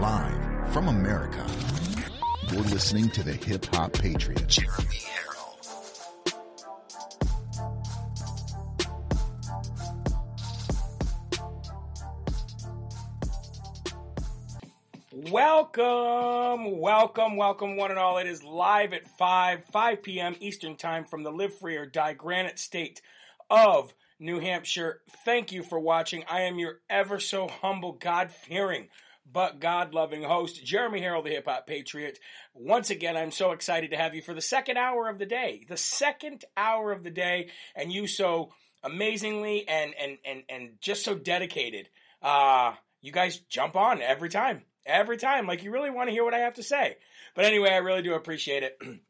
Live from America. You're listening to the Hip Hop Patriot, Jeremy Herrell. Welcome, welcome, welcome, one and all. It is live at 5, 5 p.m. Eastern Time from the Live Free or Die Granite State of New Hampshire. Thank you for watching. I am your ever so humble, God fearing, but God loving host, Jeremy Herrell, the Hip Hop Patriot. Once again, I'm so excited to have you for the second hour of the day. The second hour of the day, and you so amazingly and and and and just so dedicated. Uh, you guys jump on every time. Every time. Like you really want to hear what I have to say. But anyway, I really do appreciate it.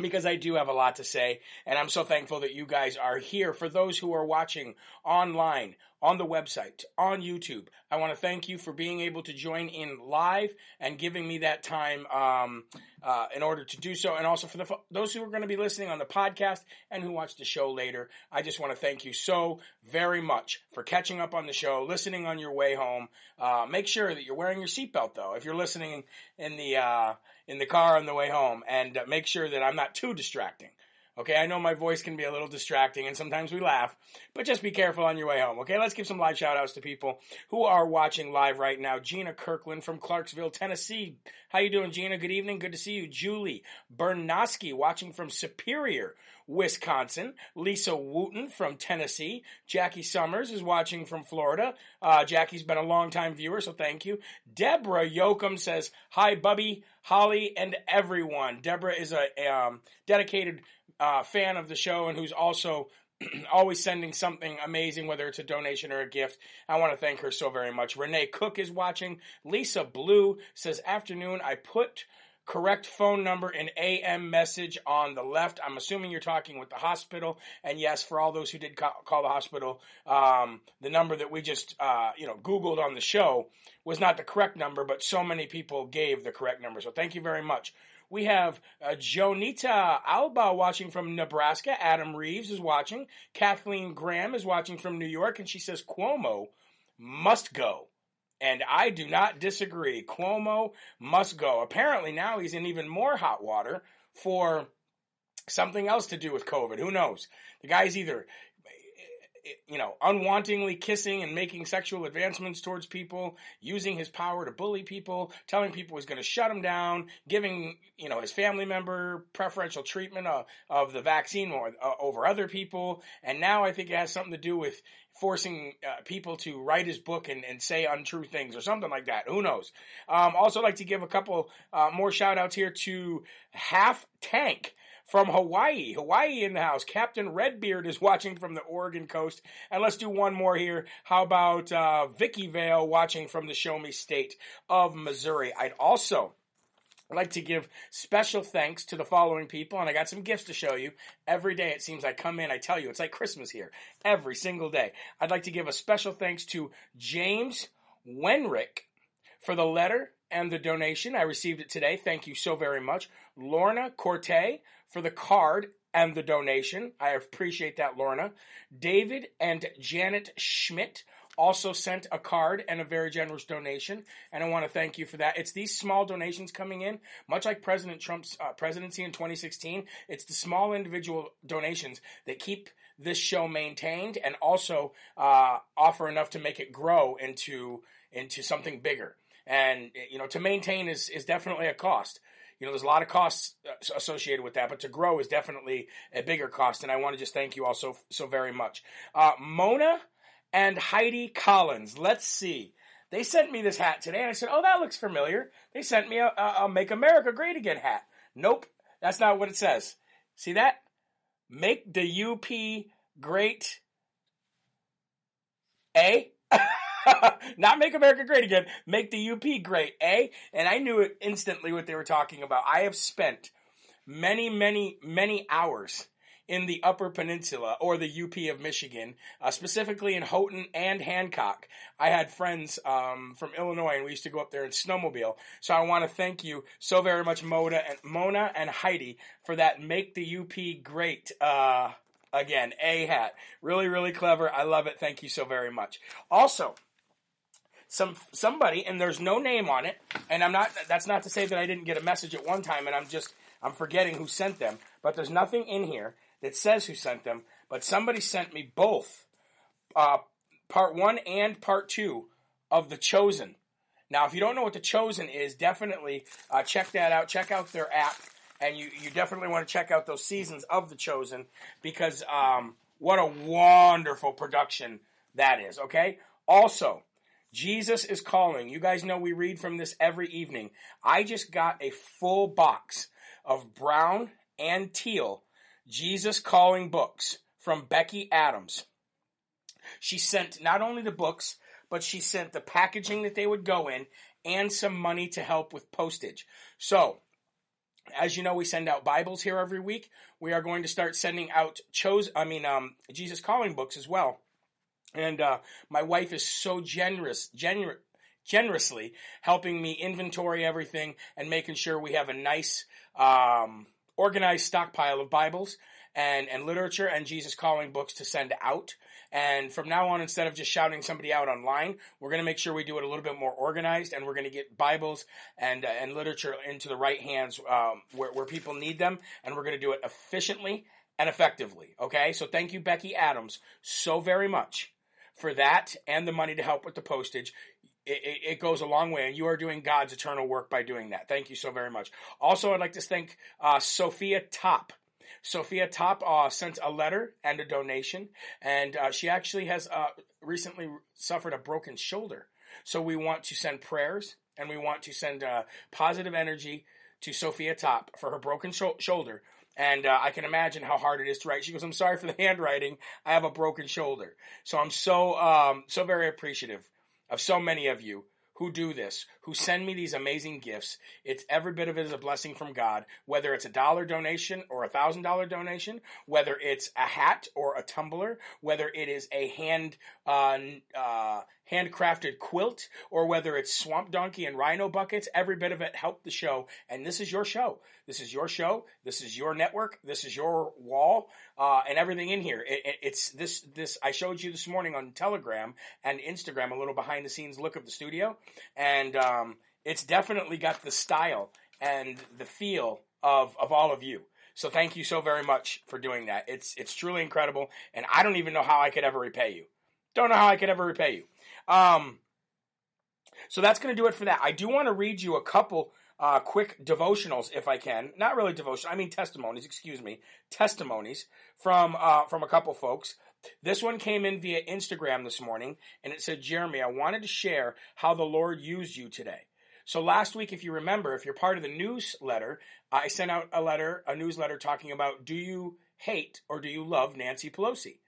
because I do have a lot to say, and I'm so thankful that you guys are here. For those who are watching online, on the website, on YouTube, I want to thank you for being able to join in live and giving me that time um, uh, in order to do so. And also for the those who are going to be listening on the podcast and who watch the show later, I just want to thank you so very much for catching up on the show, listening on your way home. Uh, make sure that you're wearing your seatbelt though if you're listening in the uh, in the car on the way home, and uh, make sure that I'm not too distracting. Okay, I know my voice can be a little distracting and sometimes we laugh, but just be careful on your way home. Okay, let's give some live shout outs to people who are watching live right now. Gina Kirkland from Clarksville, Tennessee. How you doing, Gina? Good evening. Good to see you. Julie Bernoski watching from Superior, Wisconsin. Lisa Wooten from Tennessee. Jackie Summers is watching from Florida. Uh, Jackie's been a long time viewer, so thank you. Deborah Yoakum says, Hi, Bubby, Holly, and everyone. Deborah is a, a um, dedicated uh, fan of the show and who's also always sending something amazing, whether it's a donation or a gift. I want to thank her so very much. Renee Cook is watching. Lisa Blue says, Afternoon, I put correct phone number and AM message on the left. I'm assuming you're talking with the hospital. And yes, for all those who did call, call the hospital, um, the number that we just, uh, you know, Googled on the show was not the correct number, but so many people gave the correct number. So thank you very much. We have uh, Jonita Alba watching from Nebraska. Adam Reeves is watching. Kathleen Graham is watching from New York, and she says Cuomo must go. And I do not disagree. Cuomo must go. Apparently now he's in even more hot water for something else to do with COVID. Who knows? The guy's either you know, unwantingly kissing and making sexual advancements towards people, using his power to bully people, telling people he's going to shut them down, giving, you know, his family member preferential treatment of, of the vaccine uh, over other people. And now I think it has something to do with forcing uh, people to write his book and, and say untrue things or something like that. Who knows? Um, also like to give a couple uh, more shout outs here to Half Tank from Hawaii. Hawaii in the house. Captain Redbeard is watching from the Oregon coast. And let's do one more here. How about uh, Vicky Vale watching from the Show Me State of Missouri? I'd also like to give special thanks to the following people, and I got some gifts to show you. Every day it seems I come in, I tell you, it's like Christmas here. Every single day. I'd like to give a special thanks to James Wenrick for the letter and the donation. I received it today. Thank you so very much. Lorna Corte for the card and the donation. I appreciate that, Lorna. David and Janet Schmidt also sent a card and a very generous donation, and I want to thank you for that. It's these small donations coming in, much like President Trump's uh, presidency in 2016. It's the small individual donations that keep this show maintained and also uh, offer enough to make it grow into into something bigger. And you know, to maintain is is definitely a cost. You know, there's a lot of costs uh, associated with that, but to grow is definitely a bigger cost. And I want to just thank you all so, so very much. Uh, Mona and Heidi Collins. Let's see. They sent me this hat today, and I said, "Oh, that looks familiar." They sent me a, a, a "Make America Great Again" hat. Nope, that's not what it says. See that? Make the UP great. A. Not make America great again, make the UP great, eh? And I knew it instantly what they were talking about. I have spent many, many, many hours in the Upper Peninsula or the UP of Michigan, uh, specifically in Houghton and Hancock. I had friends um, from Illinois, and we used to go up there and snowmobile. So I want to thank you so very much, Mona and Mona and Heidi, for that "Make the UP Great." Uh, again, a hat, really, really clever. I love it. Thank you so very much. Also. Some somebody, and there's no name on it. And I'm not. That's not to say that I didn't get a message at one time, and I'm just I'm forgetting who sent them. But there's nothing in here that says who sent them. But somebody sent me both, uh, part one and part two of The Chosen. Now, if you don't know what The Chosen is, definitely uh, check that out. Check out their app, and you, you definitely want to check out those seasons of The Chosen because um, what a wonderful production that is, okay? Also, Jesus is calling. You guys know we read from this every evening. I just got a full box of brown and teal Jesus Calling books from Becky Adams. She sent not only the books, but she sent the packaging that they would go in and some money to help with postage. So, as you know, we send out Bibles here every week. We are going to start sending out chose I mean um, Jesus Calling books as well. And uh, my wife is so generous, gener- generously helping me inventory everything and making sure we have a nice, um, organized stockpile of Bibles and, and literature and Jesus calling books to send out. And from now on, instead of just shouting somebody out online, we're going to make sure we do it a little bit more organized, and we're going to get Bibles and uh, and literature into the right hands um, where, where people need them, and we're going to do it efficiently and effectively. Okay, so thank you, Becky Adams, so very much for that and the money to help with the postage. It, it, it, goes a long way, and you are doing God's eternal work by doing that. Thank you so very much. Also, I'd like to thank uh, Sophia Top. Sophia Top uh, sent a letter and a donation, and uh, she actually has uh, recently suffered a broken shoulder. So we want to send prayers and we want to send uh, positive energy to Sophia Top for her broken sh- shoulder and uh, I can imagine how hard it is to write. She goes, "I'm sorry for the handwriting. I have a broken shoulder." So I'm so um, so very appreciative of so many of you who do this, who send me these amazing gifts. It's every bit of it is a blessing from God, whether it's a dollar donation or a thousand dollar donation, whether it's a hat or a tumbler, whether it is a hand uh, uh, handcrafted quilt, or whether it's swamp donkey and rhino buckets. Every bit of it helped the show, and this is your show. This is your show. This is your network. This is your wall, uh, and everything in here. It, it, it's this. This I showed you this morning on Telegram and Instagram a little behind the scenes look of the studio, and um, it's definitely got the style and the feel of of all of you. So thank you so very much for doing that. It's it's truly incredible, and I don't even know how I could ever repay you. Don't know how I could ever repay you. Um, so that's going to do it for that. I do want to read you a couple uh, quick devotionals, if I can. Not really devotion. I mean testimonies. Excuse me, testimonies from uh, from a couple folks. This one came in via Instagram this morning, and it said, "Jeremy, I wanted to share how the Lord used you today." So last week, if you remember, if you're part of the newsletter, I sent out a letter, a newsletter talking about do you hate or do you love Nancy Pelosi?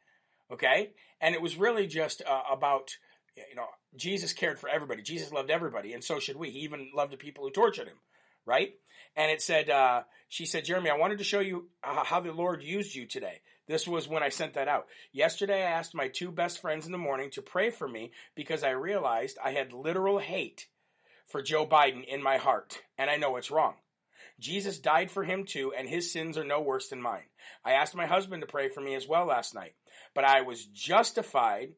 Okay, and it was really just uh, about you know, Jesus cared for everybody. Jesus loved everybody, and so should we. He even loved the people who tortured him, right? And it said, uh, she said, Jeremy, I wanted to show you uh, how the Lord used you today. This was when I sent that out. Yesterday, I asked my two best friends in the morning to pray for me because I realized I had literal hate for Joe Biden in my heart, and I know it's wrong. Jesus died for him too, and his sins are no worse than mine. I asked my husband to pray for me as well last night, but I was justified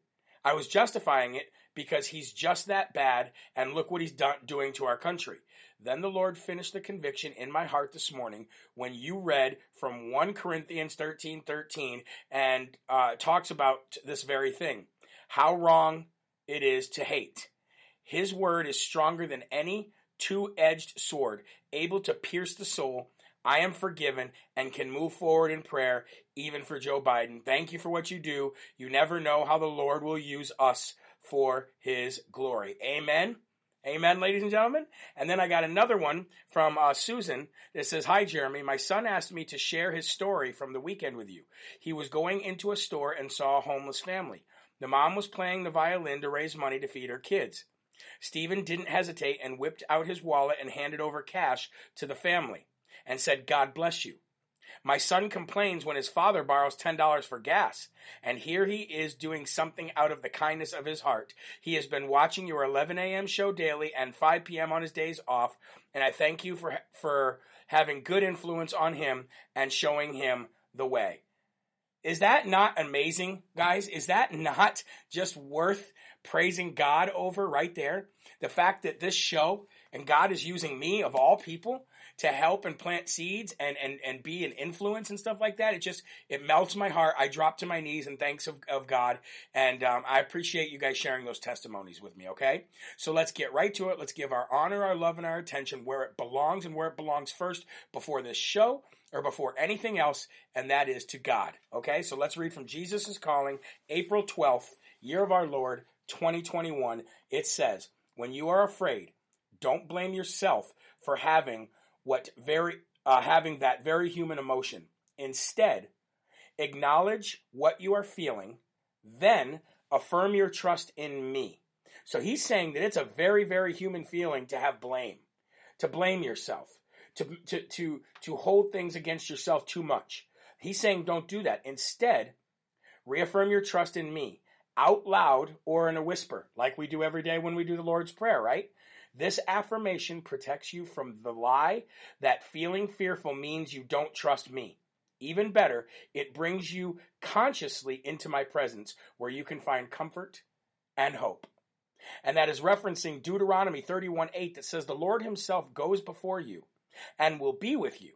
I was justifying it because he's just that bad, and look what he's doing to our country. Then the Lord finished the conviction in my heart this morning when you read from 1 Corinthians 13 13 and uh, talks about this very thing how wrong it is to hate. His word is stronger than any two edged sword, able to pierce the soul I am forgiven and can move forward in prayer, even for Joe Biden. Thank you for what you do. You never know how the Lord will use us for his glory. Amen. Amen, ladies and gentlemen. And then I got another one from uh, Susan that says, Hi, Jeremy. My son asked me to share his story from the weekend with you. He was going into a store and saw a homeless family. The mom was playing the violin to raise money to feed her kids. Stephen didn't hesitate and whipped out his wallet and handed over cash to the family and said, God bless you. My son complains when his father borrows $10 for gas, and here he is doing something out of the kindness of his heart. He has been watching your 11 a.m. show daily and 5 p.m. on his days off, and I thank you for, for having good influence on him and showing him the way. Is that not amazing, guys? Is that not just worth praising God over right there? The fact that this show and God is using me of all people to help and plant seeds and, and, and be an influence and stuff like that. It just, it melts my heart. I drop to my knees and thanks of, of God. And um, I appreciate you guys sharing those testimonies with me, okay? So let's get right to it. Let's give our honor, our love, and our attention where it belongs and where it belongs first before this show or before anything else, and that is to God, okay? So let's read from Jesus' Calling, April 12th, year of our Lord, 2021. It says, When you are afraid, don't blame yourself for having what very uh, having that very human emotion. Instead, acknowledge what you are feeling, then affirm your trust in me. So he's saying that it's a very, very human feeling to have blame, to blame yourself, to, to, to, to hold things against yourself too much. He's saying don't do that. Instead, reaffirm your trust in me out loud or in a whisper, like we do every day when we do the Lord's Prayer, right? This affirmation protects you from the lie that feeling fearful means you don't trust me. Even better, it brings you consciously into my presence where you can find comfort and hope. And that is referencing Deuteronomy 31 8 that says, The Lord Himself goes before you and will be with you.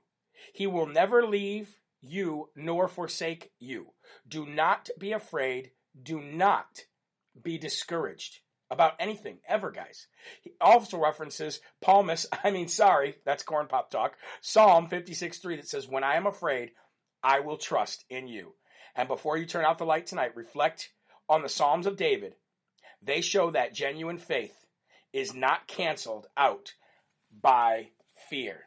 He will never leave you nor forsake you. Do not be afraid. Do not be discouraged about anything ever, guys. He also references Palmas, I mean, sorry, that's corn pop talk, Psalm 56 3 that says, When I am afraid, I will trust in you. And before you turn out the light tonight, reflect on the Psalms of David. They show that genuine faith is not canceled out by fear.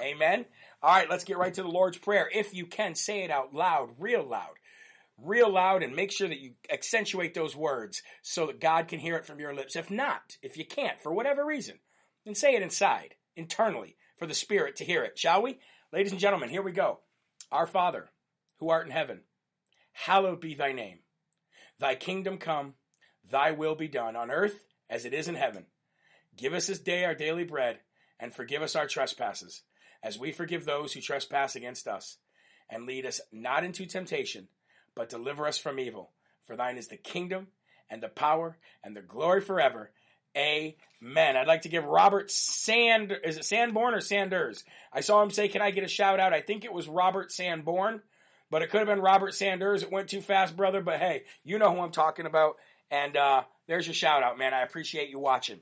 Amen. All right, let's get right to the Lord's Prayer. If you can, say it out loud, real loud real loud and make sure that you accentuate those words so that God can hear it from your lips. If not, if you can't, for whatever reason, then say it inside, internally, for the Spirit to hear it, shall we? Ladies and gentlemen, here we go. Our Father, who art in heaven, hallowed be thy name. Thy kingdom come, thy will be done on earth as it is in heaven. Give us this day our daily bread, and forgive us our trespasses, as we forgive those who trespass against us. And lead us not into temptation but deliver us from evil. For thine is the kingdom and the power and the glory forever. Amen. I'd like to give Robert Sand, is it Sanborn or Sanders? I saw him say, can I get a shout out? I think it was Robert Sanborn, but it could have been Robert Sanders. It went too fast, brother, but hey, you know who I'm talking about. And, uh, there's your shout out, man. I appreciate you watching.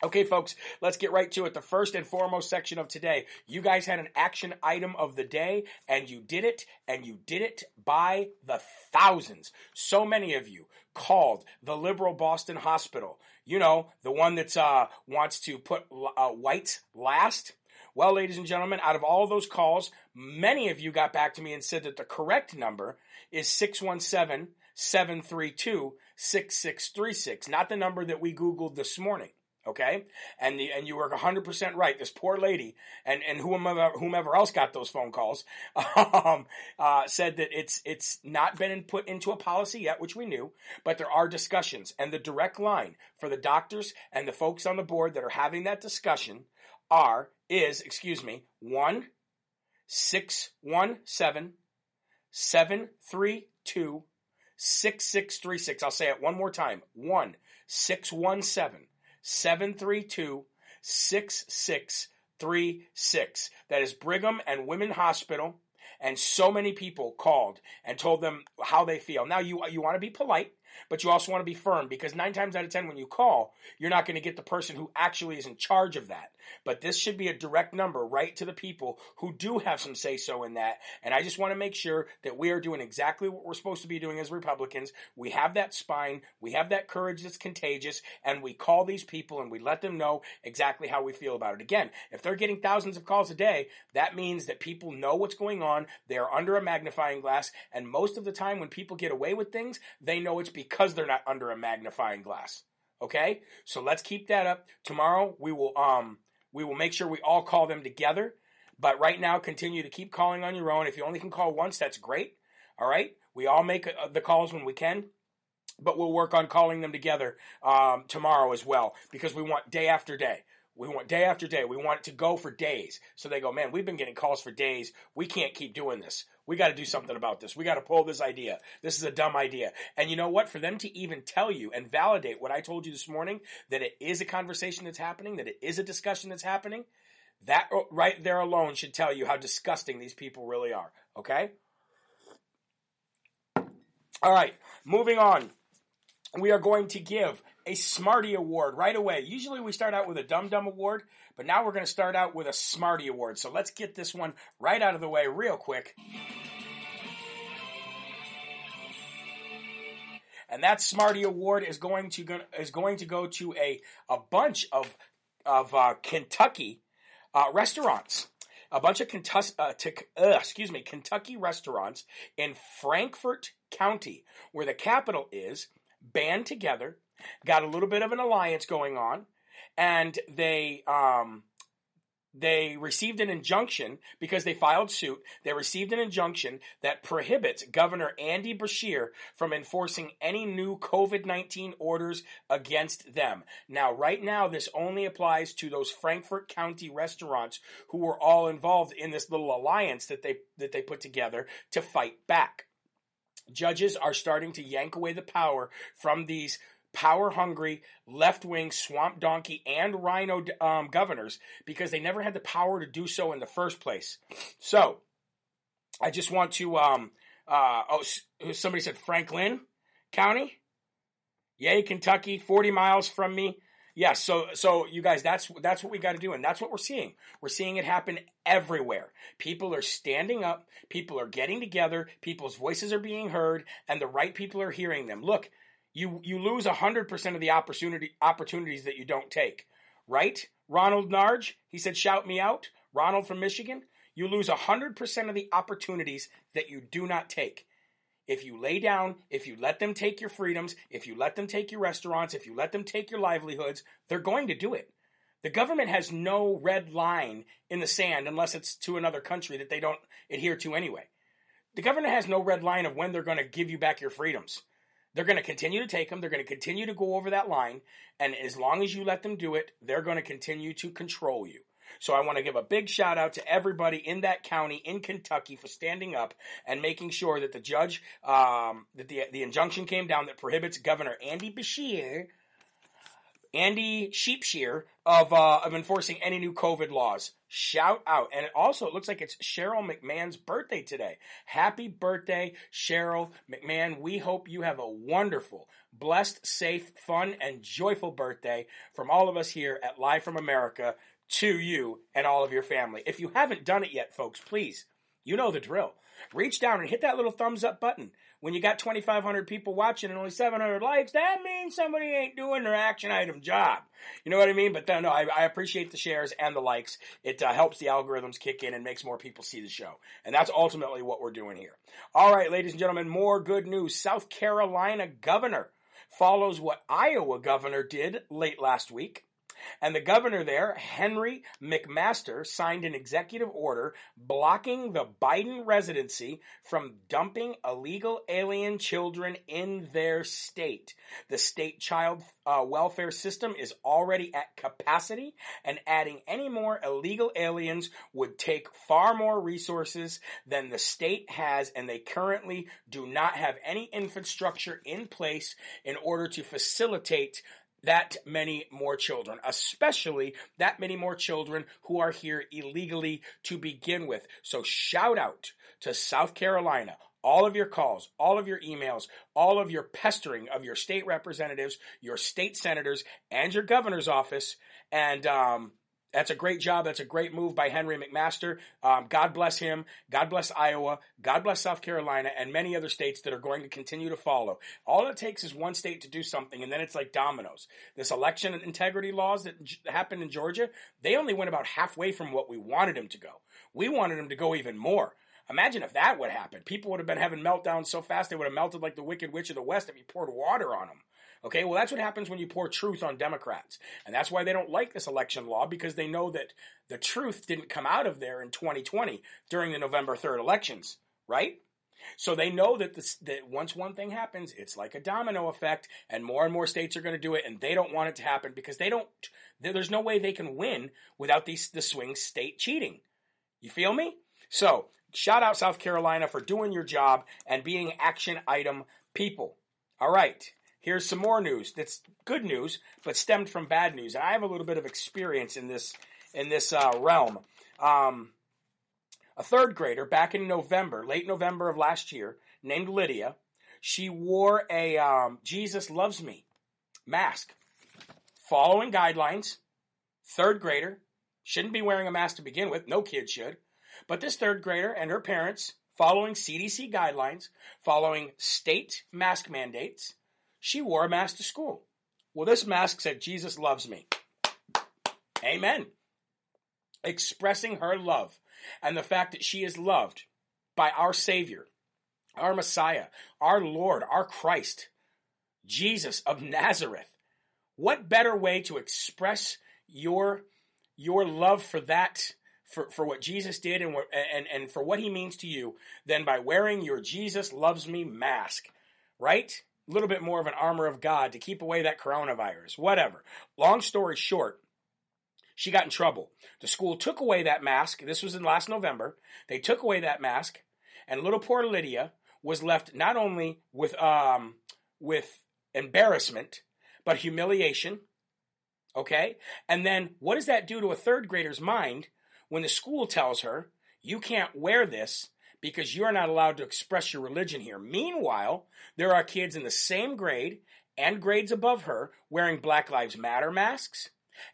Okay, folks, let's get right to it. The first and foremost section of today. You guys had an action item of the day, and you did it, and you did it by the thousands. So many of you called the liberal Boston Hospital. You know, the one that uh, wants to put uh, whites last. Well, ladies and gentlemen, out of all those calls, many of you got back to me and said that the correct number is 617 732 6636, not the number that we Googled this morning. Okay, and the, and you were 100 percent right. This poor lady and and whomever whomever else got those phone calls um, uh, said that it's it's not been put into a policy yet, which we knew, but there are discussions, and the direct line for the doctors and the folks on the board that are having that discussion are is excuse me one six one seven seven three two six six three six. I'll say it one more time. One six one seven. 732 6636. That is Brigham and Women Hospital. And so many people called and told them how they feel. Now you you want to be polite but you also want to be firm because nine times out of ten, when you call, you're not going to get the person who actually is in charge of that. But this should be a direct number right to the people who do have some say so in that. And I just want to make sure that we are doing exactly what we're supposed to be doing as Republicans. We have that spine, we have that courage that's contagious, and we call these people and we let them know exactly how we feel about it. Again, if they're getting thousands of calls a day, that means that people know what's going on. They're under a magnifying glass. And most of the time, when people get away with things, they know it's because because they're not under a magnifying glass. Okay? So let's keep that up. Tomorrow we will um we will make sure we all call them together. But right now continue to keep calling on your own. If you only can call once, that's great. All right? We all make uh, the calls when we can. But we'll work on calling them together um, tomorrow as well because we want day after day We want day after day. We want it to go for days. So they go, man, we've been getting calls for days. We can't keep doing this. We got to do something about this. We got to pull this idea. This is a dumb idea. And you know what? For them to even tell you and validate what I told you this morning, that it is a conversation that's happening, that it is a discussion that's happening, that oh, right there alone should tell you how disgusting these people really are. Okay? All right, moving on. We are going to give a Smarty Award right away. Usually we start out with a Dum Dum Award, but now we're going to start out with a Smarty Award. So let's get this one right out of the way real quick. And that Smarty Award is going to go, is going to go to a a bunch of of uh, Kentucky uh, restaurants a bunch of uh, uh, excuse me, Kentucky restaurants in Frankfort County, where the capital is, band together, got a little bit of an alliance going on, and they um, they received an injunction because they filed suit. They received an injunction that prohibits Governor Andy Beshear from enforcing any new COVID 19 orders against them. Now, right now, this only applies to those Frankfort County restaurants who were all involved in this little alliance that they, that they put together to fight back. Judges are starting to yank away the power from these power hungry, left wing, swamp donkey, and rhino um, governors because they never had the power to do so in the first place. So, I just want to, um, uh, oh, somebody said Franklin County? Yay, Kentucky, 40 miles from me. Yeah, so so you guys, that's that's what we got to do, and that's what we're seeing. We're seeing it happen everywhere. People are standing up, people are getting together, people's voices are being heard, and the right people are hearing them. Look, you you lose 100% of the opportunity opportunities that you don't take. Right? Ronald Narge, he said shout me out. Ronald from Michigan, you lose 100% of the opportunities that you do not take. If you lay down, if you let them take your freedoms, if you let them take your restaurants, if you let them take your livelihoods, they're going to do it. The government has no red line in the sand unless it's to another country that they don't adhere to anyway. The government has no red line of when they're going to give you back your freedoms. They're going to continue to take them. They're going to continue to go over that line. And as long as you let them do it, they're going to continue to control you. So I want to give a big shout out to everybody in that county in Kentucky for standing up and making sure that the judge, um, that the, the injunction came down that prohibits Governor Andy Beshear Andy Sheepshear of uh, of enforcing any new COVID laws. Shout out. And it also it looks like it's Cheryl McMahon's birthday today. Happy birthday, Cheryl McMahon. We hope you have a wonderful, blessed, safe, fun, and joyful birthday from all of us here at Live from America to you and all of your family. If you haven't done it yet, folks, please, you know the drill. Reach down and hit that little thumbs up button when you got 2,500 people watching and only 700 likes, that means somebody ain't doing their action item job. You know what I mean? But no, I, I appreciate the shares and the likes. It uh, helps the algorithms kick in and makes more people see the show. And that's ultimately what we're doing here. All right, ladies and gentlemen, more good news. South Carolina governor follows what Iowa governor did late last week. And the governor there, Henry McMaster, signed an executive order blocking the Biden residency from dumping illegal alien children in their state. The state child uh, welfare system is already at capacity, and adding any more illegal aliens would take far more resources than the state has, and they currently do not have any infrastructure in place in order to facilitate that many more children, especially that many more children who are here illegally to begin with. So shout out to South Carolina. All of your calls, all of your emails, all of your pestering of your state representatives, your state senators, and your governor's office, and um, that's a great job. That's a great move by Henry McMaster. Um, God bless him. God bless Iowa. God bless South Carolina and many other states that are going to continue to follow. All it takes is one state to do something, and then it's like dominoes. This election integrity laws that happened in Georgia, they only went about halfway from what we wanted them to go. We wanted them to go even more. Imagine if that would happen. People would have been having meltdowns so fast they would have melted like the Wicked Witch of the West if you poured water on them. Okay, well, that's what happens when you pour truth on Democrats. And that's why they don't like this election law because they know that the truth didn't come out of there in 2020 during the November 3rd elections, right? So they know that this, that once one thing happens, it's like a domino effect, and more and more states are going to do it, and they don't want it to happen because they don't. There's no way they can win without these the swing state cheating. You feel me? So shout out South Carolina for doing your job and being action item people. All right. Here's some more news. That's good news, but stemmed from bad news. And I have a little bit of experience in this in this uh, realm. Um, a third grader back in November, late November of last year, named Lydia, she wore a um, Jesus Loves Me mask. Following guidelines, third grader, shouldn't be wearing a mask to begin with, no kid should. But this third grader and her parents, following CDC guidelines, following state mask mandates, she wore a mask to school. Well, this mask said, Jesus loves me. Amen. Expressing her love and the fact that she is loved by our Savior, our Messiah, our Lord, our Christ, Jesus of Nazareth. What better way to express your, your love for that, for, for what Jesus did and, and, and for what he means to you than by wearing your Jesus loves me mask, right? Little bit more of an armor of God to keep away that coronavirus, whatever. Long story short, she got in trouble. The school took away that mask. This was in last November. They took away that mask, and little poor Lydia was left not only with um, with embarrassment, but humiliation. Okay? And then what does that do to a third grader's mind when the school tells her, you can't wear this because you're not allowed to express your religion here? Meanwhile, there are kids in the same grade and grades above her wearing Black Lives Matter masks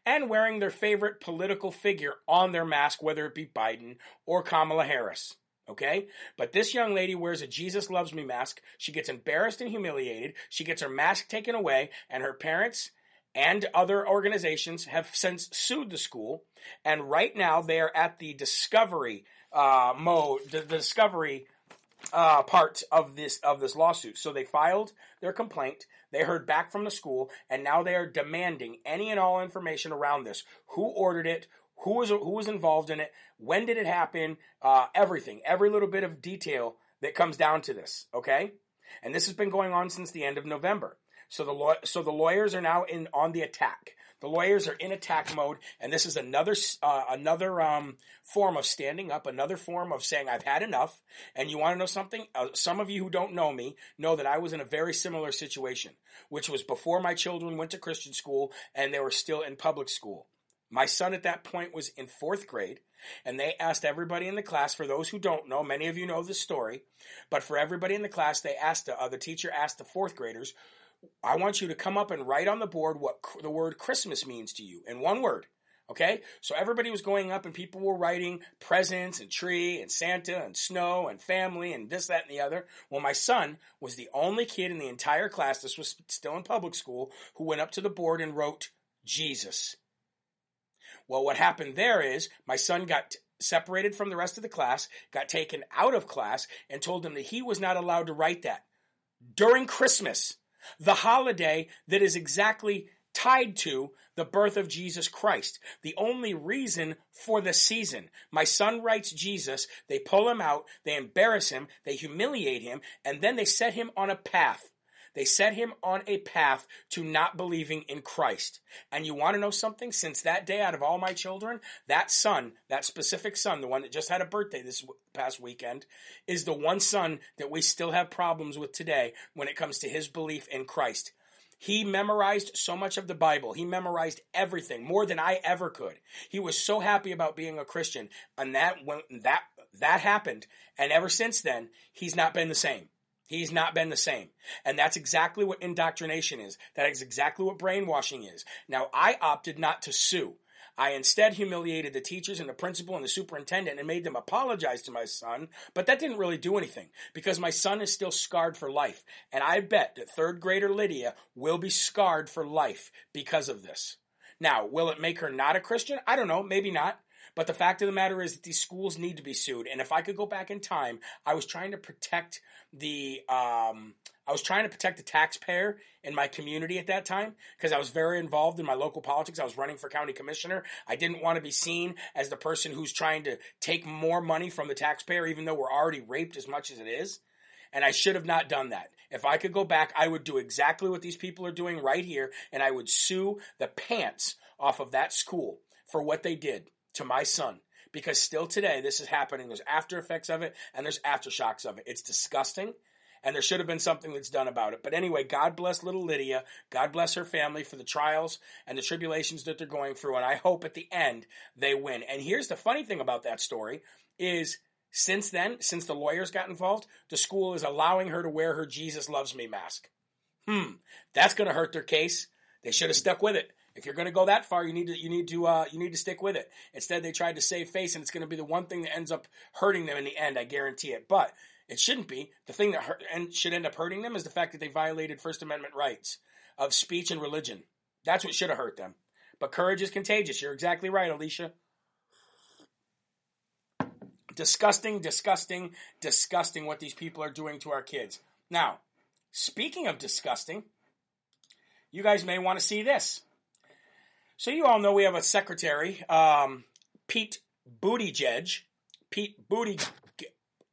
and wearing their favorite political figure on their mask, whether it be Biden or Kamala Harris. Okay? But this young lady wears a Jesus Loves Me mask. She gets embarrassed and humiliated. She gets her mask taken away, and her parents and other organizations have since sued the school. And right now they are at the discovery uh, mode, the, the discovery uh, part of this of this lawsuit. So they filed their complaint. They heard back from the school, and now they are demanding any and all information around this: who ordered it, who was who was involved in it, when did it happen, uh, everything, every little bit of detail that comes down to this. Okay, and this has been going on since the end of November. So the law, so the lawyers are now in on the attack. The lawyers are in attack mode, and this is another uh, another um, form of standing up, another form of saying I've had enough. And you want to know something? Uh, some of you who don't know me know that I was in a very similar situation, which was before my children went to Christian school and they were still in public school. My son at that point was in fourth grade, and they asked everybody in the class. For those who don't know, many of you know the story, but for everybody in the class, they asked uh, the teacher asked the fourth graders I want you to come up and write on the board what the word Christmas means to you in one word. Okay? So everybody was going up and people were writing presents and tree and Santa and snow and family and this, that, and the other. Well, my son was the only kid in the entire class, this was still in public school, who went up to the board and wrote Jesus. Well, what happened there is my son got separated from the rest of the class, got taken out of class, and told him that he was not allowed to write that during Christmas the holiday that is exactly tied to the birth of Jesus Christ. The only reason for the season. My son writes Jesus, they pull him out, they embarrass him, they humiliate him, and then they set him on a path they set him on a path to not believing in Christ. And you want to know something? Since that day, out of all my children, that son, that specific son, the one that just had a birthday this past weekend, is the one son that we still have problems with today when it comes to his belief in Christ. He memorized so much of the Bible. He memorized everything more than I ever could. He was so happy about being a Christian. And that when that that happened, and ever since then, he's not been the same. He's not been the same. And that's exactly what indoctrination is. That is exactly what brainwashing is. Now, I opted not to sue. I instead humiliated the teachers and the principal and the superintendent and made them apologize to my son, but that didn't really do anything because my son is still scarred for life. And I bet that third grader Lydia will be scarred for life because of this. Now, will it make her not a Christian? I don't know, maybe not. But the fact of the matter is that these schools need to be sued. And if I could go back in time, I was trying to protect the um, I was trying to protect the taxpayer in my community at that time because I was very involved in my local politics. I was running for county commissioner. I didn't want to be seen as the person who's trying to take more money from the taxpayer, even though we're already raped as much as it is. And I should have not done that. If I could go back, I would do exactly what these people are doing right here, and I would sue the pants off of that school for what they did to my son. Because still today, this is happening. There's after effects of it, and there's aftershocks of it. It's disgusting, and there should have been something that's done about it. But anyway, God bless little Lydia. God bless her family for the trials and the tribulations that they're going through, and I hope at the end they win. And here's the funny thing about that story is since then, since the lawyers got involved, the school is allowing her to wear her Jesus loves me mask. Hmm, that's going to hurt their case. They should have stuck with it. If you're going to go that far, you need to you need to uh, you need to stick with it. Instead, they tried to save face, and it's going to be the one thing that ends up hurting them in the end. I guarantee it. But it shouldn't be. The thing that hurt, and should end up hurting them is the fact that they violated First Amendment rights of speech and religion. That's what should have hurt them. But courage is contagious. You're exactly right, Alicia. Disgusting, disgusting, disgusting what these people are doing to our kids. Now, speaking of disgusting, you guys may want to see this. So you all know we have a secretary, um, Pete Buttigieg. Pete Booty,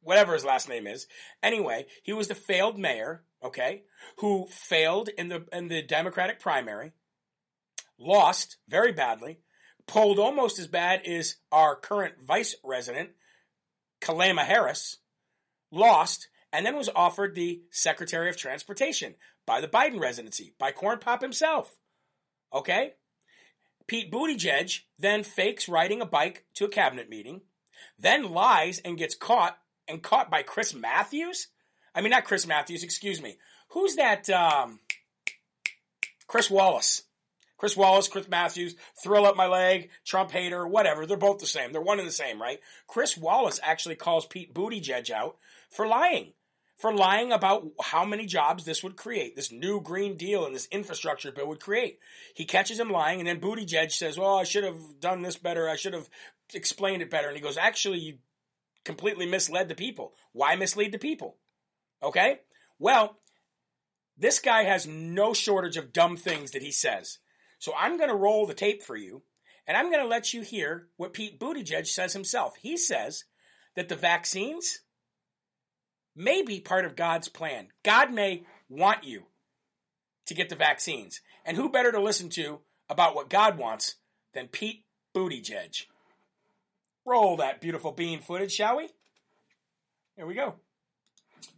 whatever his last name is. Anyway, he was the failed mayor, okay, who failed in the in the Democratic primary, lost very badly, polled almost as bad as our current vice president, Kalema Harris, lost, and then was offered the Secretary of Transportation by the Biden residency, by Corn Pop himself. Okay? Pete Buttigieg then fakes riding a bike to a cabinet meeting, then lies and gets caught and caught by Chris Matthews. I mean, not Chris Matthews, excuse me. Who's that? Um, Chris Wallace. Chris Wallace, Chris Matthews, thrill up my leg, Trump hater, whatever. They're both the same. They're one and the same, right? Chris Wallace actually calls Pete Buttigieg out for lying. For lying about how many jobs this would create, this new Green Deal and this infrastructure bill would create. He catches him lying, and then Buttigieg says, Well, I should have done this better. I should have explained it better. And he goes, Actually, you completely misled the people. Why mislead the people? Okay? Well, this guy has no shortage of dumb things that he says. So I'm going to roll the tape for you, and I'm going to let you hear what Pete Buttigieg says himself. He says that the vaccines may be part of God's plan. God may want you to get the vaccines. And who better to listen to about what God wants than Pete Buttigieg? Roll that beautiful bean footage, shall we? Here we go.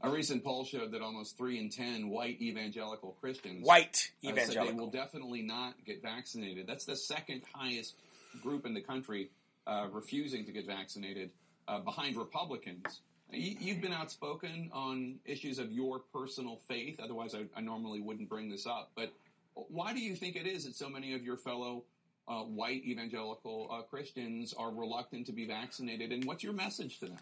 A recent poll showed that almost three in ten white evangelical Christians White uh, said they evangelical. will definitely not get vaccinated. That's the second highest group in the country uh, refusing to get vaccinated, uh, behind Republicans. You, you've been outspoken on issues of your personal faith. Otherwise, I, I normally wouldn't bring this up. But why do you think it is that so many of your fellow uh, white evangelical uh, Christians are reluctant to be vaccinated? And what's your message to them?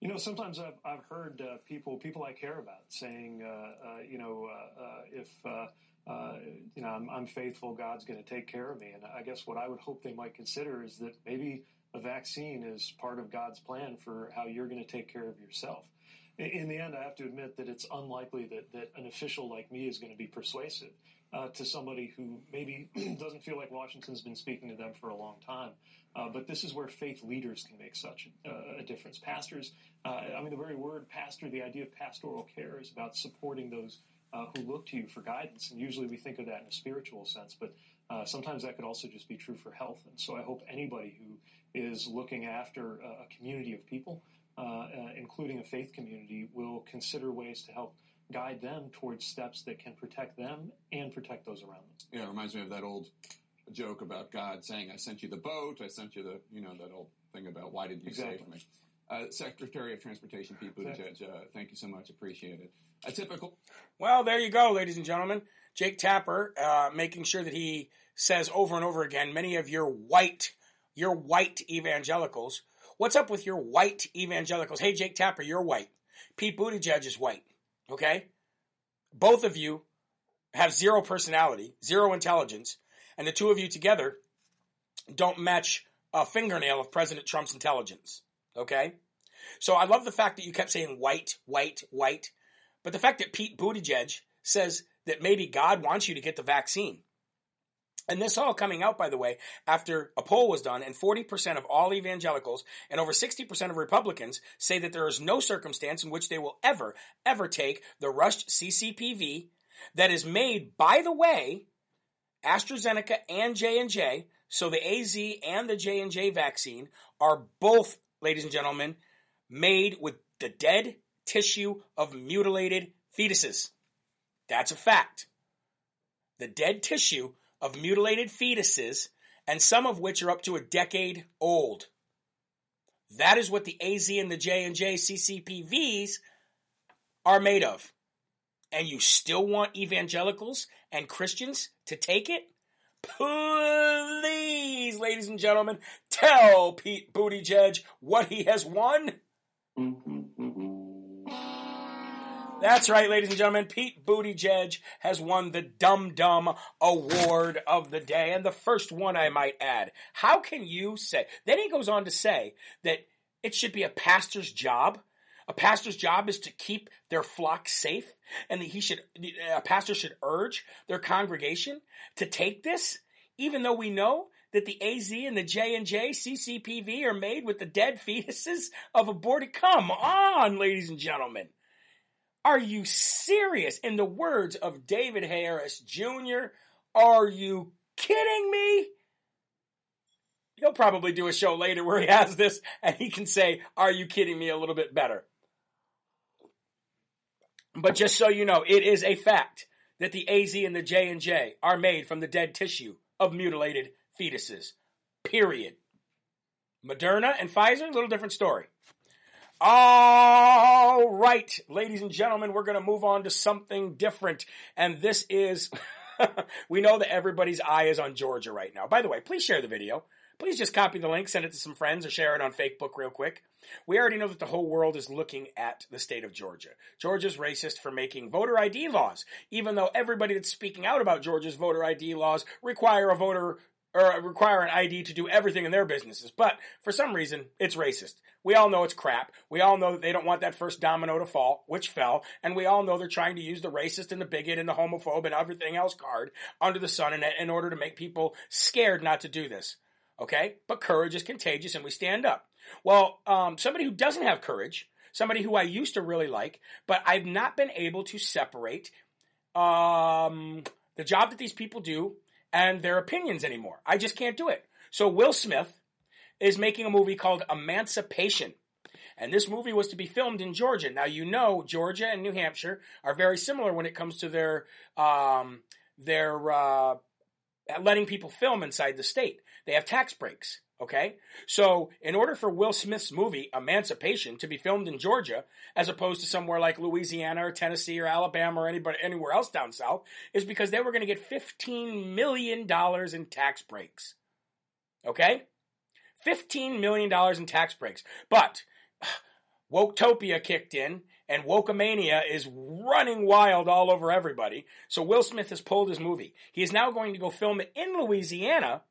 You know, sometimes I've, I've heard uh, people people I care about saying, uh, uh, you know, uh, if uh, you know I'm, I'm faithful, God's going to take care of me. And I guess what I would hope they might consider is that maybe a vaccine is part of God's plan for how you're going to take care of yourself. In, the end, I have to admit that it's unlikely that, that an official like me is going to be persuasive uh, to somebody who maybe doesn't feel like Washington's been speaking to them for a long time. Uh, but this is where faith leaders can make such uh, a difference. Pastors, uh, I mean, the very word pastor, the idea of pastoral care is about supporting those uh, who look to you for guidance. And usually we think of that in a spiritual sense, but uh, sometimes that could also just be true for health. And so I hope anybody who is looking after a, a community of people, uh, including a faith community, will consider ways to help guide them towards steps that can protect them and protect those around them. Yeah, it reminds me of that old joke about God saying, "I sent you the boat, I sent you the," you know, that old thing about why did you Exactly. save me? Uh, Secretary of Transportation Pete Buttigieg, uh, thank you so much, appreciate it. A typical, Well, there you go, ladies and gentlemen. Jake Tapper, uh, making sure that he says over and over again, many of your white, your white evangelicals. What's up with your white evangelicals? Hey, Jake Tapper, you're white. Pete Buttigieg is white. Okay, both of you have zero personality, zero intelligence, and the two of you together don't match a fingernail of President Trump's intelligence. Okay, so I love the fact that you kept saying white, white, white. But the fact that Pete Buttigieg says that maybe God wants you to get the vaccine. And this all coming out, by the way, after a poll was done, and 40% of all evangelicals and over 60% of Republicans say that there is no circumstance in which they will ever, ever take the rushed CCPV that is made, by the way, AstraZeneca and J&J, so the AZ and the J&J vaccine are both, ladies and gentlemen, made with the dead tissue of mutilated fetuses. That's a fact. The dead tissue of mutilated fetuses, and some of which are up to a decade old. That is what the AZ and the J&J CCPVs are made of. And you still want evangelicals and Christians to take it? Please, ladies and gentlemen, tell Pete Buttigieg what he has won. Mm-hmm. That's right, ladies and gentlemen. Pete Buttigieg has won the Dum Dum Award of the day, and the first one, I might add. How can you say? Then he goes on to say that it should be a pastor's job. A pastor's job is to keep their flock safe, and he should, a pastor should urge their congregation to take this, even though we know that the AZ and the J and J CCPV are made with the dead fetuses of aborted. Come on, ladies and gentlemen. Are you serious? In the words of David Harris Jr., are you kidding me? He'll probably do a show later where he has this and he can say, Are you kidding me? a little bit better. But just so you know, it is a fact that the AZ and the J and J are made from the dead tissue of mutilated fetuses. Period. Moderna and Pfizer, a little different story. All right, ladies and gentlemen, we're going to move on to something different. And this is, we know that everybody's eye is on Georgia right now. By the way, please share the video. Please just copy the link, send it to some friends, or share it on Facebook real quick. We already know that the whole world is looking at the state of Georgia. Georgia's racist for making voter ID laws, even though everybody that's speaking out about Georgia's voter ID laws require a voter or require an ID to do everything in their businesses. But for some reason, it's racist. We all know it's crap. We all know that they don't want that first domino to fall, which fell. And we all know they're trying to use the racist and the bigot and the homophobe and everything else card under the sun in, in order to make people scared not to do this. Okay? But courage is contagious and we stand up. Well, um, somebody who doesn't have courage, somebody who I used to really like, but I've not been able to separate um, the job that these people do and their opinions anymore. I just can't do it. So Will Smith is making a movie called Emancipation. And this movie was to be filmed in Georgia. Now you know Georgia and New Hampshire are very similar when it comes to their um, their uh, letting people film inside the state. They have tax breaks. Okay? So, in order for Will Smith's movie, Emancipation, to be filmed in Georgia, as opposed to somewhere like Louisiana or Tennessee or Alabama or anybody, anywhere else down south, is because they were going to get $15 million in tax breaks. Okay? $15 million in tax breaks. But, Woketopia kicked in, and Wokeomania is running wild all over everybody. So Will Smith has pulled his movie. He is now going to go film it in Louisiana,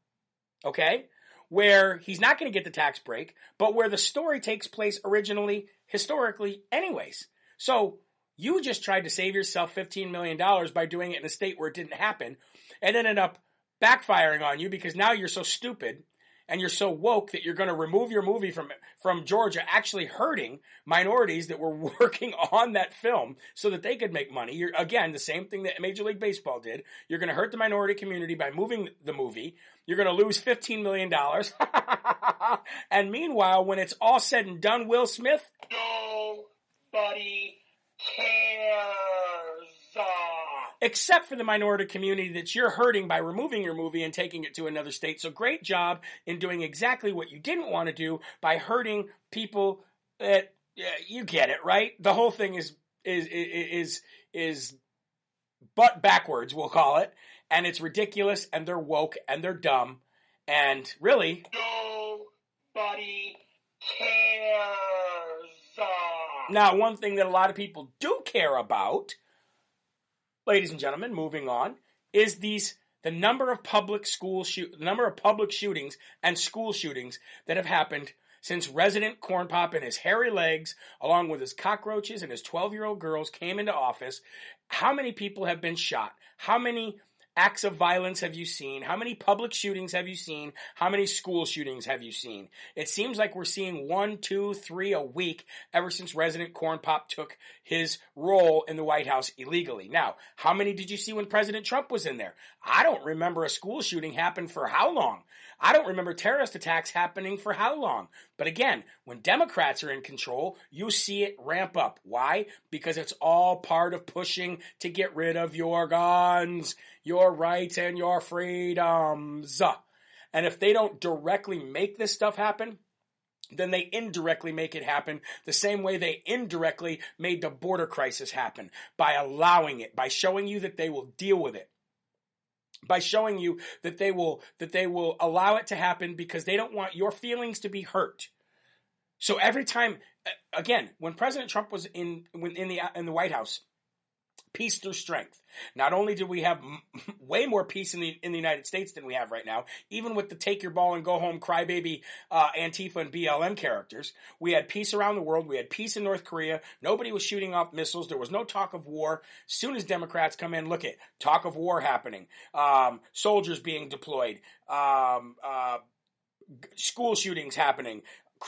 okay? Where he's not going to get the tax break, but where the story takes place originally, historically, anyways. So you just tried to save yourself $15 million by doing it in a state where it didn't happen and ended up backfiring on you because now you're so stupid and you're so woke that you're going to remove your movie from from Georgia, actually hurting minorities that were working on that film so that they could make money. You're again the same thing that Major League Baseball did. You're going to hurt the minority community by moving the movie. You're going to lose fifteen million dollars. and meanwhile, when it's all said and done, Will Smith, nobody cares uh, except for the minority community that you're hurting by removing your movie and taking it to another state. So great job in doing exactly what you didn't want to do by hurting people that you get it, right? The whole thing is is is is butt backwards, we'll call it, and it's ridiculous and they're woke and they're dumb and really nobody cares. Now, one thing that a lot of people do care about ladies and gentlemen, moving on, is these the number of public school shoot the number of public shootings and school shootings that have happened since resident corn pop and his hairy legs, along with his cockroaches and his 12 year old girls, came into office. How many people have been shot? How many acts of violence have you seen? How many public shootings have you seen? How many school shootings have you seen? It seems like we're seeing one, two, three a week ever since President Corn Pop took his role in the White House illegally. Now, how many did you see when President Trump was in there? I don't remember a school shooting happen for how long? I don't remember terrorist attacks happening for how long. But again, when Democrats are in control, you see it ramp up. Why? Because it's all part of pushing to get rid of your guns, your rights, and your freedoms. And if they don't directly make this stuff happen, then they indirectly make it happen the same way they indirectly made the border crisis happen by allowing it, by showing you that they will deal with it by showing you that they will that they will allow it to happen because they don't want your feelings to be hurt. So every time again, when President Trump was in in the in the White House, peace through strength. Not only did we have m- way more peace in the in the United States than we have right now, even with the take your ball and go home crybaby uh, Antifa and BLM characters, we had peace around the world. We had peace in North Korea. Nobody was shooting off missiles. There was no talk of war. Soon as Democrats come in, look at talk of war happening, um, soldiers being deployed. Um, uh, school shootings happening,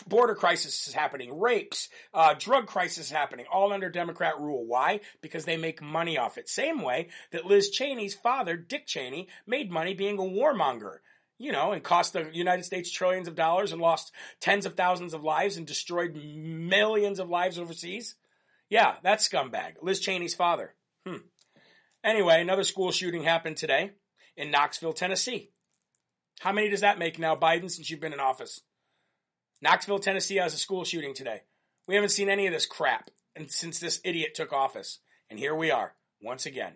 border crisis is happening, rapes, uh, drug crisis is happening, all under Democrat rule. Why? Because they make money off it. Same way that Liz Cheney's father, Dick Cheney, made money being a warmonger. You know, and cost the United States trillions of dollars and lost tens of thousands of lives and destroyed millions of lives overseas. Yeah, that scumbag. Liz Cheney's father. Hmm. Anyway, another school shooting happened today in Knoxville, Tennessee. How many does that make now, Biden, since you've been in office? Knoxville, Tennessee has a school shooting today. We haven't seen any of this crap since this idiot took office. And here we are, once again.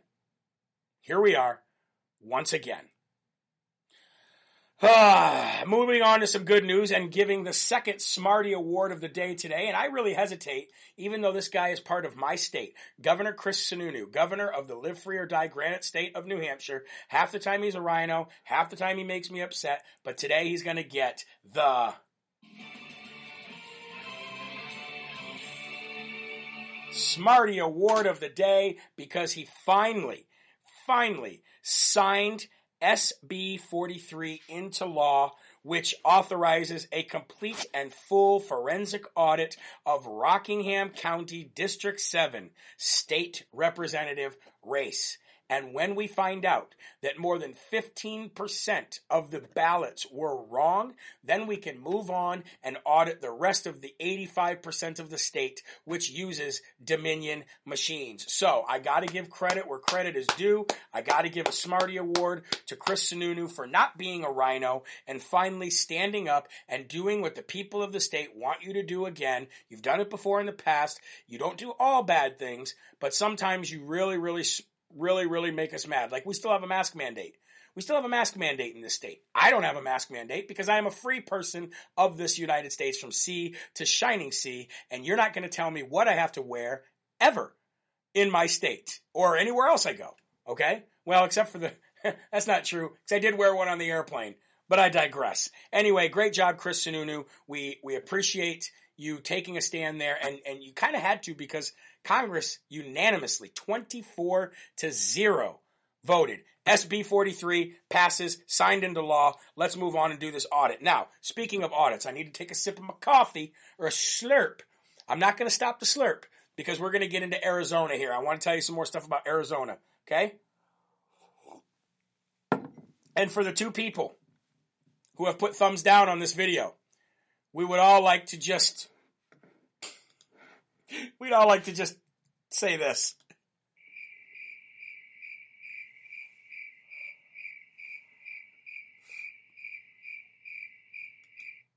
Here we are, once again. Ah, moving on to some good news and giving the second Smarty Award of the day today. And I really hesitate, even though this guy is part of my state. Governor Chris Sununu, governor of the Live Free or Die Granite State of New Hampshire. Half the time he's a rhino, half the time he makes me upset, but today he's going to get the Smarty Award of the day because he finally, finally signed SB 43 into law, which authorizes a complete and full forensic audit of Rockingham County District 7 state representative race. And when we find out that more than 15% of the ballots were wrong, then we can move on and audit the rest of the 85% of the state which uses Dominion machines. So I gotta give credit where credit is due. I gotta give a Smarty Award to Chris Sununu for not being a rhino and finally standing up and doing what the people of the state want you to do again. You've done it before in the past. You don't do all bad things, but sometimes you really, really really, really make us mad. Like we still have a mask mandate. We still have a mask mandate in this state. I don't have a mask mandate because I am a free person of this United States from sea to shining sea, and you're not going to tell me what I have to wear ever in my state or anywhere else I go. Okay? Well, except for the, that's not true because I did wear one on the airplane, but I digress. Anyway, great job, Chris Sununu. We, we appreciate you taking a stand there and, and you kind of had to because Congress unanimously, 24 to 0, voted. SB 43 passes, signed into law. Let's move on and do this audit. Now, speaking of audits, I need to take a sip of my coffee or a slurp. I'm not going to stop the slurp because we're going to get into Arizona here. I want to tell you some more stuff about Arizona, okay? And for the two people who have put thumbs down on this video, we would all like to just We'd all like to just say this.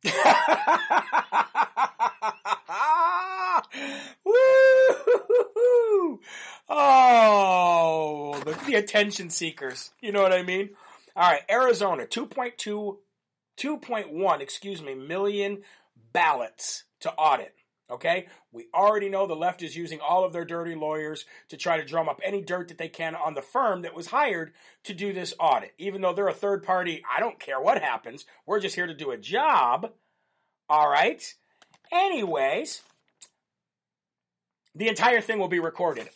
oh, the, the, attention seekers. You know what I mean? All right, Arizona, 2.2, 2.1, excuse me, million ballots to audit. Okay? We already know the left is using all of their dirty lawyers to try to drum up any dirt that they can on the firm that was hired to do this audit. Even though they're a third party, I don't care what happens. We're just here to do a job. All right? Anyways, the entire thing will be recorded.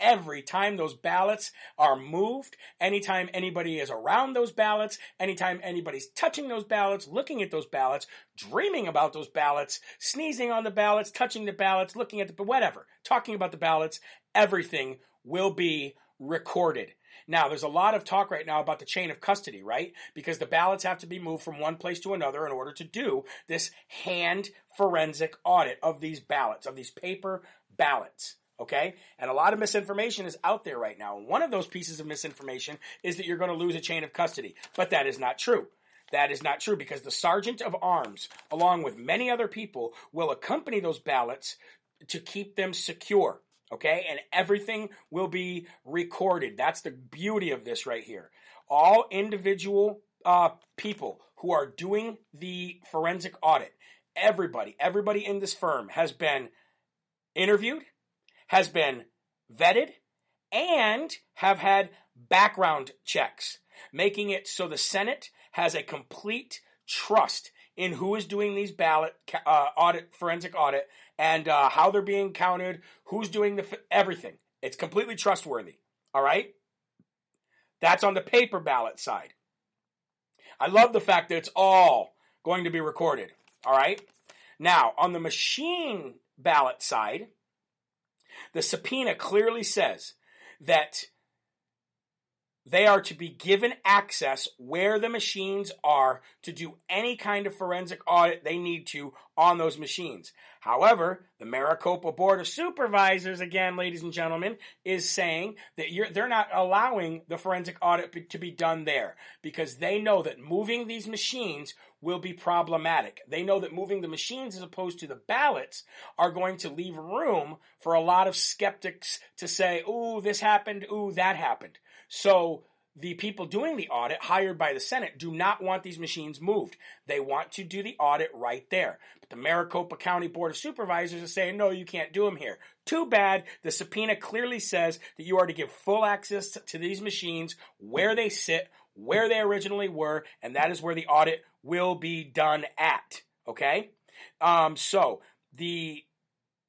Every time those ballots are moved, anytime anybody is around those ballots, anytime anybody's touching those ballots, looking at those ballots, dreaming about those ballots, sneezing on the ballots, touching the ballots, looking at the whatever, talking about the ballots, everything will be recorded. Now, there's a lot of talk right now about the chain of custody, right? Because the ballots have to be moved from one place to another in order to do this hand forensic audit of these ballots, of these paper ballots. Okay? And a lot of misinformation is out there right now. One of those pieces of misinformation is that you're going to lose a chain of custody. But that is not true. That is not true because the sergeant of arms, along with many other people, will accompany those ballots to keep them secure. Okay? And everything will be recorded. That's the beauty of this right here. All individual uh, people who are doing the forensic audit, everybody, everybody in this firm has been interviewed, has been vetted, and have had background checks, making it so the Senate has a complete trust in who is doing these ballot uh, audit, forensic audit, and uh, how they're being counted, who's doing the everything. It's completely trustworthy. All right. That's on the paper ballot side. I love the fact that it's all going to be recorded. All right. Now, on the machine ballot side, the subpoena clearly says that they are to be given access where the machines are to do any kind of forensic audit they need to on those machines. However, the Maricopa Board of Supervisors, again, ladies and gentlemen, is saying that they're not allowing the forensic audit to be done there because they know that moving these machines will be problematic. They know that moving the machines as opposed to the ballots are going to leave room for a lot of skeptics to say, ooh, this happened, ooh, that happened. So the people doing the audit hired by the Senate do not want these machines moved. They want to do the audit right there. But the Maricopa County Board of Supervisors is saying, no, you can't do them here. Too bad. The subpoena clearly says that you are to give full access to these machines where they sit, where they originally were, and that is where the audit will be done at. Okay? Um, so the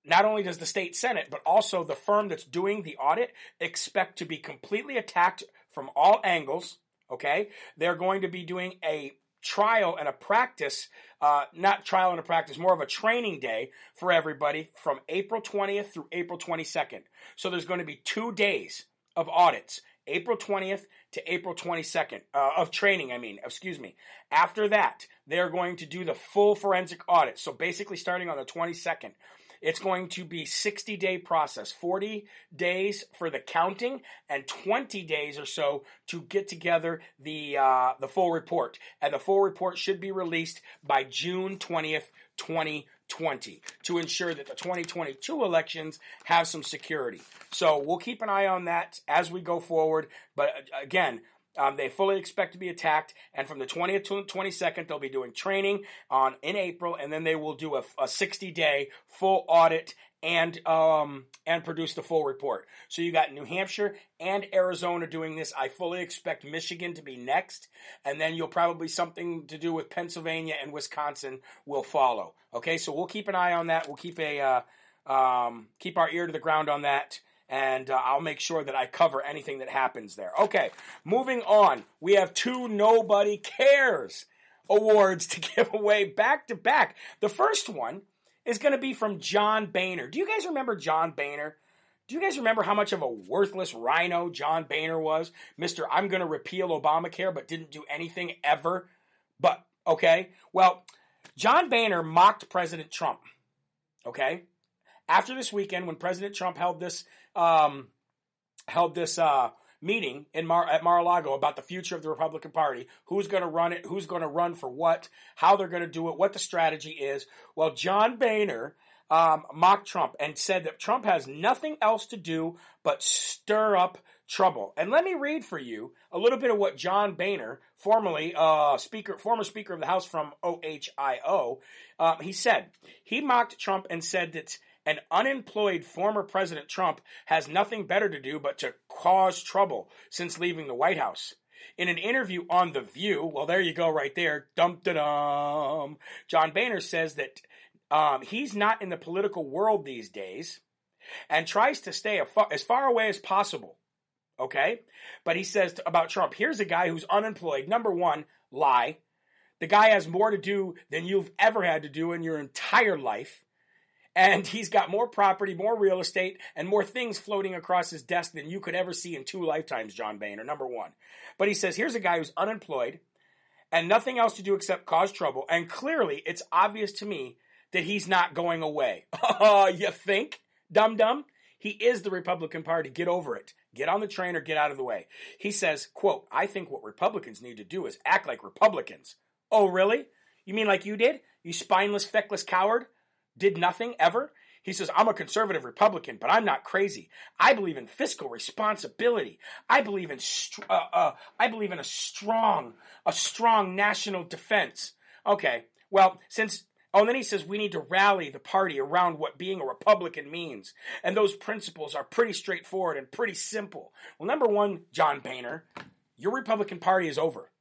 not only does the state senate, but also the firm that's doing the audit expect to be completely attacked from all angles. Okay, they're going to be doing a trial and a practice, uh, not trial and a practice, more of a training day for everybody from April 20th through April 22nd. So there's going to be two days of audits, April 20th to April 22nd, uh, of training, I mean, excuse me. After that, they're going to do the full forensic audit. So basically starting on the 22nd, it's going to be 60 day process, 40 days for the counting and 20 days or so to get together the uh, the full report. And the full report should be released by June 20th, 2020 to ensure that the 2022 elections have some security. So we'll keep an eye on that as we go forward. But uh, again, um, they fully expect to be attacked, and from the 20th to the 22nd, they'll be doing training on in April, and then they will do a, a 60 day full audit and um, and produce the full report. So you got New Hampshire and Arizona doing this. I fully expect Michigan to be next, and then you'll probably something to do with Pennsylvania and Wisconsin will follow. Okay, so we'll keep an eye on that. We'll keep a uh, um, keep our ear to the ground on that and uh, I'll make sure that I cover anything that happens there. Okay, moving on. We have two Nobody Cares awards to give away back to back. The first one is going to be from John Boehner. Do you guys remember John Boehner? Do you guys remember how much of a worthless rhino John Boehner was? Mr. I'm going to repeal Obamacare, but didn't do anything ever. But, okay. Well, John Boehner mocked President Trump. Okay. After this weekend, when President Trump held this um, held this uh, meeting in Mar- at Mar-a-Lago about the future of the Republican Party, who's going to run it, who's going to run for what, how they're going to do it, what the strategy is. Well, John Boehner um, mocked Trump and said that Trump has nothing else to do but stir up trouble. And let me read for you a little bit of what John Boehner, formerly uh, speaker, former Speaker of the House from OHIO, uh, he said. He mocked Trump and said that an unemployed former President Trump has nothing better to do but to cause trouble since leaving the White House. In an interview on The View, well, there you go, right there, dum da dum. John Boehner says that um, he's not in the political world these days, and tries to stay as far away as possible. Okay? But he says about Trump, here's a guy who's unemployed. Number one, lie. The guy has more to do than you've ever had to do in your entire life. And he's got more property, more real estate, and more things floating across his desk than you could ever see in two lifetimes, John Boehner, number one. But he says, here's a guy who's unemployed and nothing else to do except cause trouble. And clearly, it's obvious to me that he's not going away. Oh, you think, dum dum? He is the Republican Party. Get over it. Get on the train or get out of the way. He says, quote, I think what Republicans need to do is act like Republicans. Oh, really? You mean like you did? You spineless, feckless coward? Did nothing ever? He says, I'm a conservative Republican, but I'm not crazy. I believe in fiscal responsibility. I believe in, uh, uh, I believe in a strong, a strong national defense. Okay. Well, since Oh, and then he says we need to rally the party around what being a Republican means. And those principles are pretty straightforward and pretty simple. Well, number one, John Boehner, your Republican Party is over.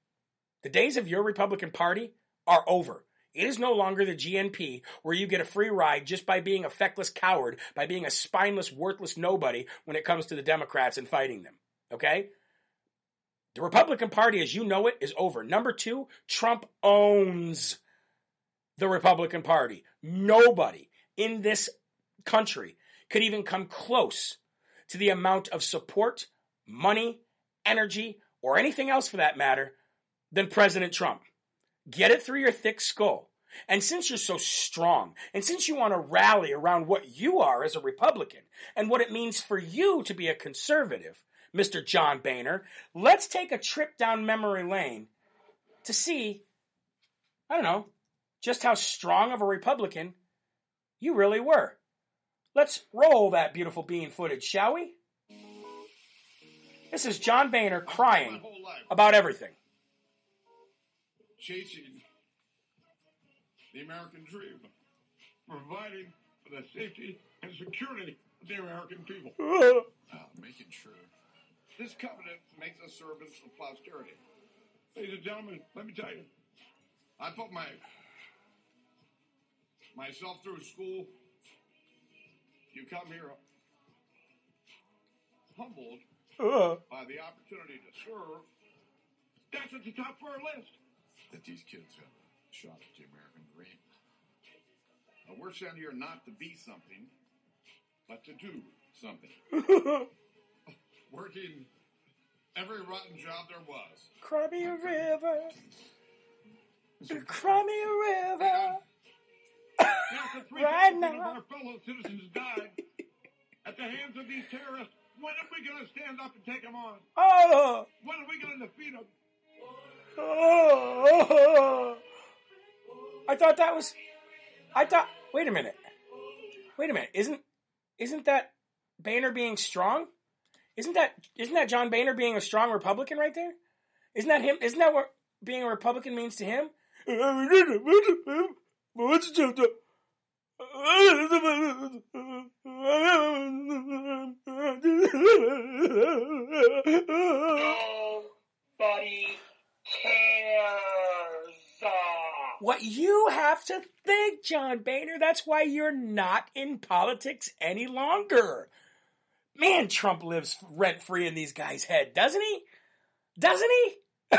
The days of your Republican Party are over. It is no longer the GOP where you get a free ride just by being a feckless coward, by being a spineless, worthless nobody when it comes to the Democrats and fighting them. Okay? The Republican Party, as you know it, is over. Number two, Trump owns the Republican Party. Nobody in this country could even come close to the amount of support, money, energy, or anything else for that matter than President Trump. Get it through your thick skull. And since you're so strong, and since you want to rally around what you are as a Republican and what it means for you to be a conservative, Mr. John Boehner, let's take a trip down memory lane to see, I don't know, just how strong of a Republican you really were. Let's roll that beautiful bean footage, shall we? This is John Boehner crying about everything. Chasing the American dream, providing for the safety and security of the American people. Uh, making sure. This covenant makes us servants of posterity. Ladies and gentlemen, let me tell you, I put my myself through school. You come here humbled uh. by the opportunity to serve. That's at the top of our list. That these kids have a shot at the American dream. Now, we're sent here not to be something, but to do something. Working every rotten job there was. Cry me a uh, river. Cry me a river right now. Of our fellow citizens died at the hands of these terrorists. When are we going to stand up and take them on? Oh. When are we going to defeat them? I thought that was. I thought. Wait a minute. Wait a minute. Isn't isn't that Boehner being strong? Isn't that isn't that John Boehner being a strong Republican right there? Isn't that him? Isn't that what being a Republican means to him? What you have to think, John Boehner, that's why you're not in politics any longer. Man, Trump lives rent free in these guys' head, doesn't he? Doesn't he?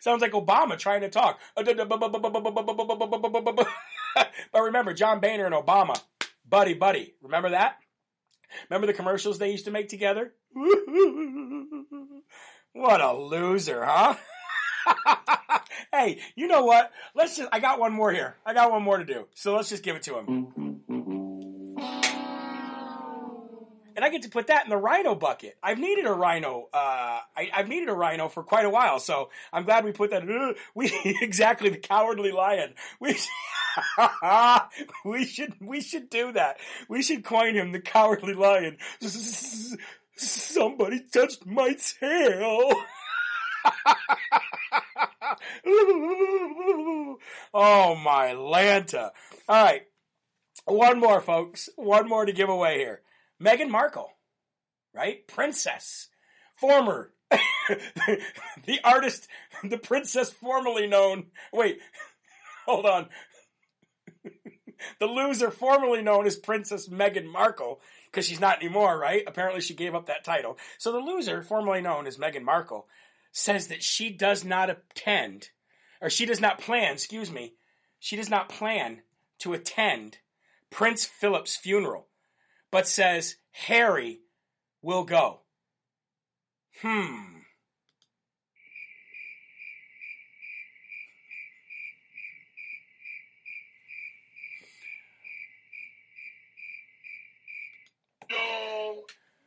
Sounds like Obama trying to talk. but remember, John Boehner and Obama, buddy, buddy. Remember that? Remember the commercials they used to make together? what a loser, huh? hey, you know what? Let's just, I got one more here. I got one more to do. So let's just give it to him. and I get to put that in the rhino bucket. I've needed a rhino. Uh, I, have needed a rhino for quite a while, so I'm glad we put that. Uh, we exactly the cowardly lion. We we should we should do that. We should coin him the cowardly lion. Somebody touched my tail. oh my Lanta! All right, one more, folks. One more to give away here. Meghan Markle, right? Princess, former, the artist, the princess formerly known. Wait, hold on. the loser, formerly known as Princess Meghan Markle, because she's not anymore, right? Apparently she gave up that title. So the loser, formerly known as Meghan Markle, says that she does not attend, or she does not plan, excuse me, she does not plan to attend Prince Philip's funeral, but says Harry will go. Hmm.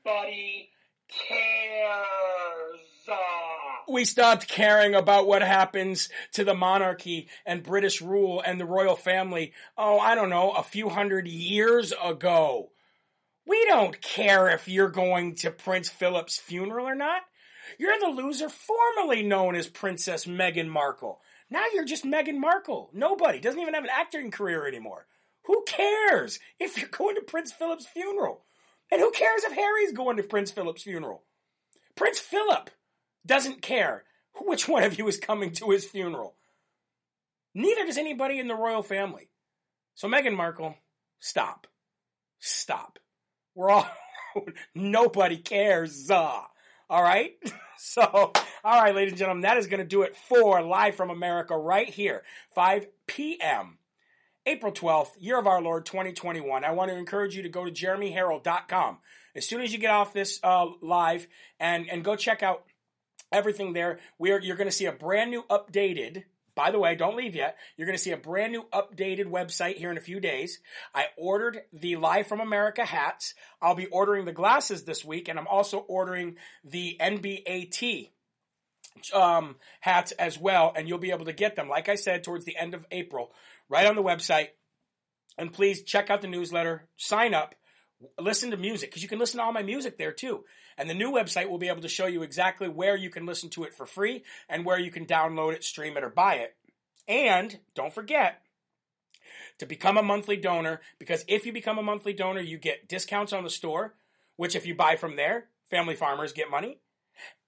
Nobody cares. We stopped caring about what happens to the monarchy and British rule and the royal family, oh, I don't know, a few hundred years ago. We don't care if you're going to Prince Philip's funeral or not. You're the loser formerly known as Princess Meghan Markle. Now you're just Meghan Markle. Nobody doesn't even have an acting career anymore. Who cares if you're going to Prince Philip's funeral? And who cares if Harry's going to Prince Philip's funeral? Prince Philip doesn't care which one of you is coming to his funeral. Neither does anybody in the royal family. So, Meghan Markle, stop. Stop. We're all, nobody cares. Uh, all right? So, all right, ladies and gentlemen, that is going to do it for Live from America right here, 5 p.m. April 12th, year of our Lord 2021. I want to encourage you to go to jeremyherrell.com as soon as you get off this uh, live and, and go check out everything there. We are, you're going to see a brand new updated by the way, don't leave yet. You're going to see a brand new updated website here in a few days. I ordered the Live from America hats. I'll be ordering the glasses this week, and I'm also ordering the NBAT um, hats as well, and you'll be able to get them, like I said, towards the end of April, right on the website. And please check out the newsletter, sign up, listen to music, because you can listen to all my music there too. And the new website will be able to show you exactly where you can listen to it for free and where you can download it, stream it, or buy it. And don't forget to become a monthly donor, because if you become a monthly donor, you get discounts on the store, which if you buy from there, family farmers get money.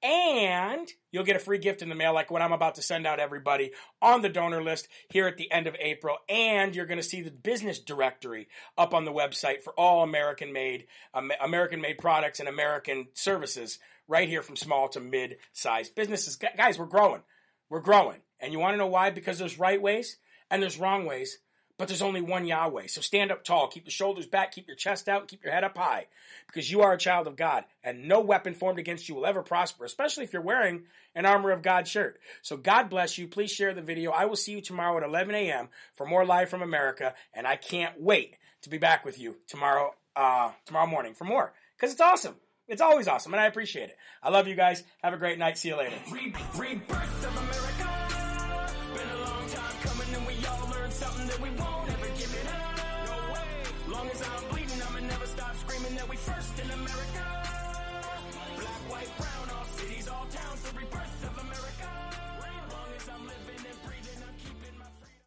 And you'll get a free gift in the mail, like what I'm about to send out everybody on the donor list here at the end of April. And you're going to see the business directory up on the website for all American made, um, American made products and American services right here from small to mid sized businesses. Guys, we're growing. We're growing. And you want to know why? Because there's right ways and there's wrong ways but there's only one Yahweh. So stand up tall, keep your shoulders back, keep your chest out, keep your head up high, because you are a child of God, and no weapon formed against you will ever prosper, especially if you're wearing an Armor of God shirt. So God bless you. Please share the video. I will see you tomorrow at 11 a.m. for more Live from America, and I can't wait to be back with you tomorrow, uh, tomorrow morning for more, because it's awesome. It's always awesome, and I appreciate it. I love you guys. Have a great night. See you later.